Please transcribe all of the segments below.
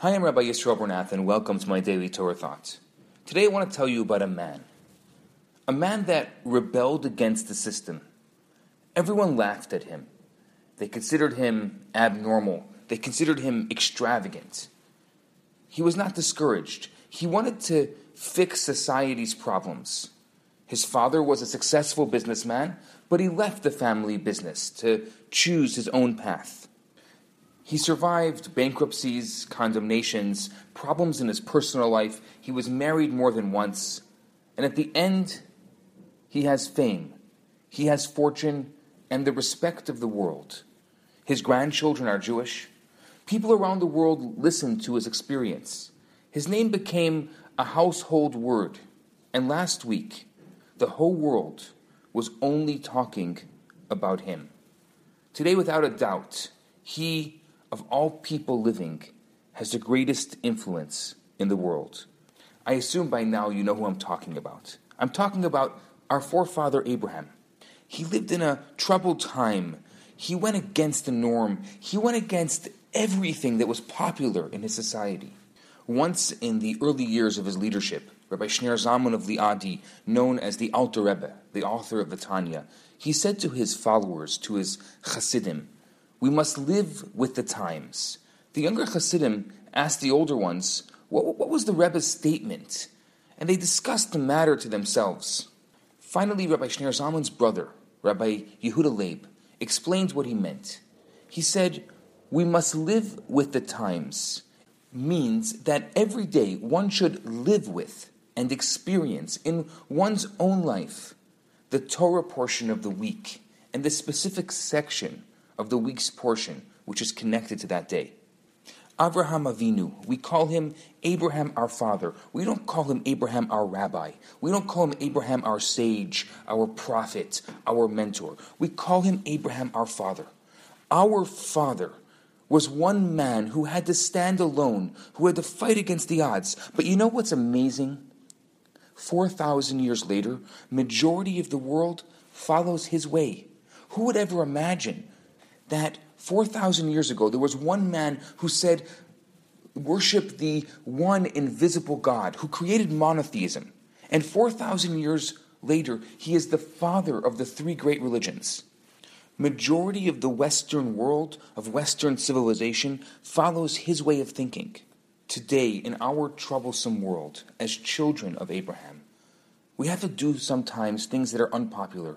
Hi, I'm Rabbi Yisroel Bernath, and welcome to my daily Torah thought. Today, I want to tell you about a man, a man that rebelled against the system. Everyone laughed at him. They considered him abnormal. They considered him extravagant. He was not discouraged. He wanted to fix society's problems. His father was a successful businessman, but he left the family business to choose his own path. He survived bankruptcies, condemnations, problems in his personal life. He was married more than once. And at the end, he has fame, he has fortune, and the respect of the world. His grandchildren are Jewish. People around the world listen to his experience. His name became a household word. And last week, the whole world was only talking about him. Today, without a doubt, he of all people living, has the greatest influence in the world. I assume by now you know who I'm talking about. I'm talking about our forefather Abraham. He lived in a troubled time. He went against the norm. He went against everything that was popular in his society. Once in the early years of his leadership, Rabbi Shneur Zalman of Liadi, known as the Alter Rebbe, the author of the Tanya, he said to his followers, to his Hasidim, we must live with the times. The younger Hasidim asked the older ones, what, what was the Rebbe's statement? And they discussed the matter to themselves. Finally, Rabbi Shneur Zalman's brother, Rabbi Yehuda Leib, explained what he meant. He said, We must live with the times, means that every day one should live with and experience in one's own life the Torah portion of the week and the specific section of the week's portion, which is connected to that day. Abraham Avinu, we call him Abraham our father. We don't call him Abraham our rabbi. We don't call him Abraham our sage, our prophet, our mentor. We call him Abraham our father. Our father was one man who had to stand alone, who had to fight against the odds. But you know what's amazing? 4,000 years later, majority of the world follows his way. Who would ever imagine that 4,000 years ago, there was one man who said, Worship the one invisible God who created monotheism. And 4,000 years later, he is the father of the three great religions. Majority of the Western world, of Western civilization, follows his way of thinking. Today, in our troublesome world, as children of Abraham, we have to do sometimes things that are unpopular,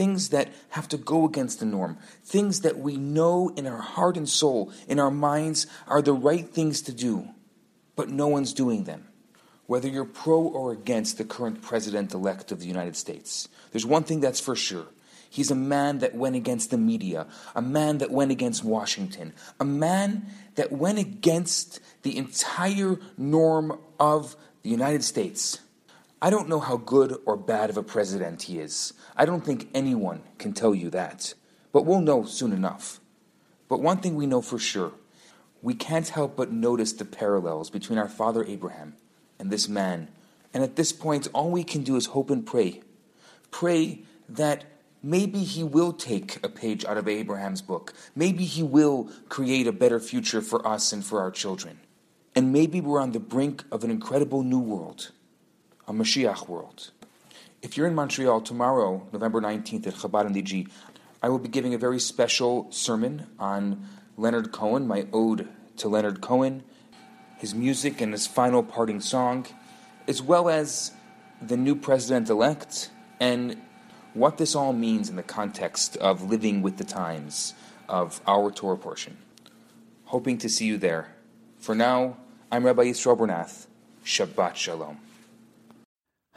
things that have to go against the norm, things that we know in our heart and soul, in our minds, are the right things to do, but no one's doing them. Whether you're pro or against the current president elect of the United States, there's one thing that's for sure. He's a man that went against the media, a man that went against Washington, a man that went against the entire norm of the United States. I don't know how good or bad of a president he is. I don't think anyone can tell you that. But we'll know soon enough. But one thing we know for sure we can't help but notice the parallels between our father Abraham and this man. And at this point, all we can do is hope and pray. Pray that maybe he will take a page out of Abraham's book. Maybe he will create a better future for us and for our children. And maybe we're on the brink of an incredible new world a Mashiach world. If you're in Montreal tomorrow, November 19th at Chabad NDG, I will be giving a very special sermon on Leonard Cohen, my ode to Leonard Cohen, his music and his final parting song, as well as the new president elect and what this all means in the context of living with the times of our Torah portion. Hoping to see you there. For now, I'm Rabbi Yisroel Bernath. Shabbat Shalom.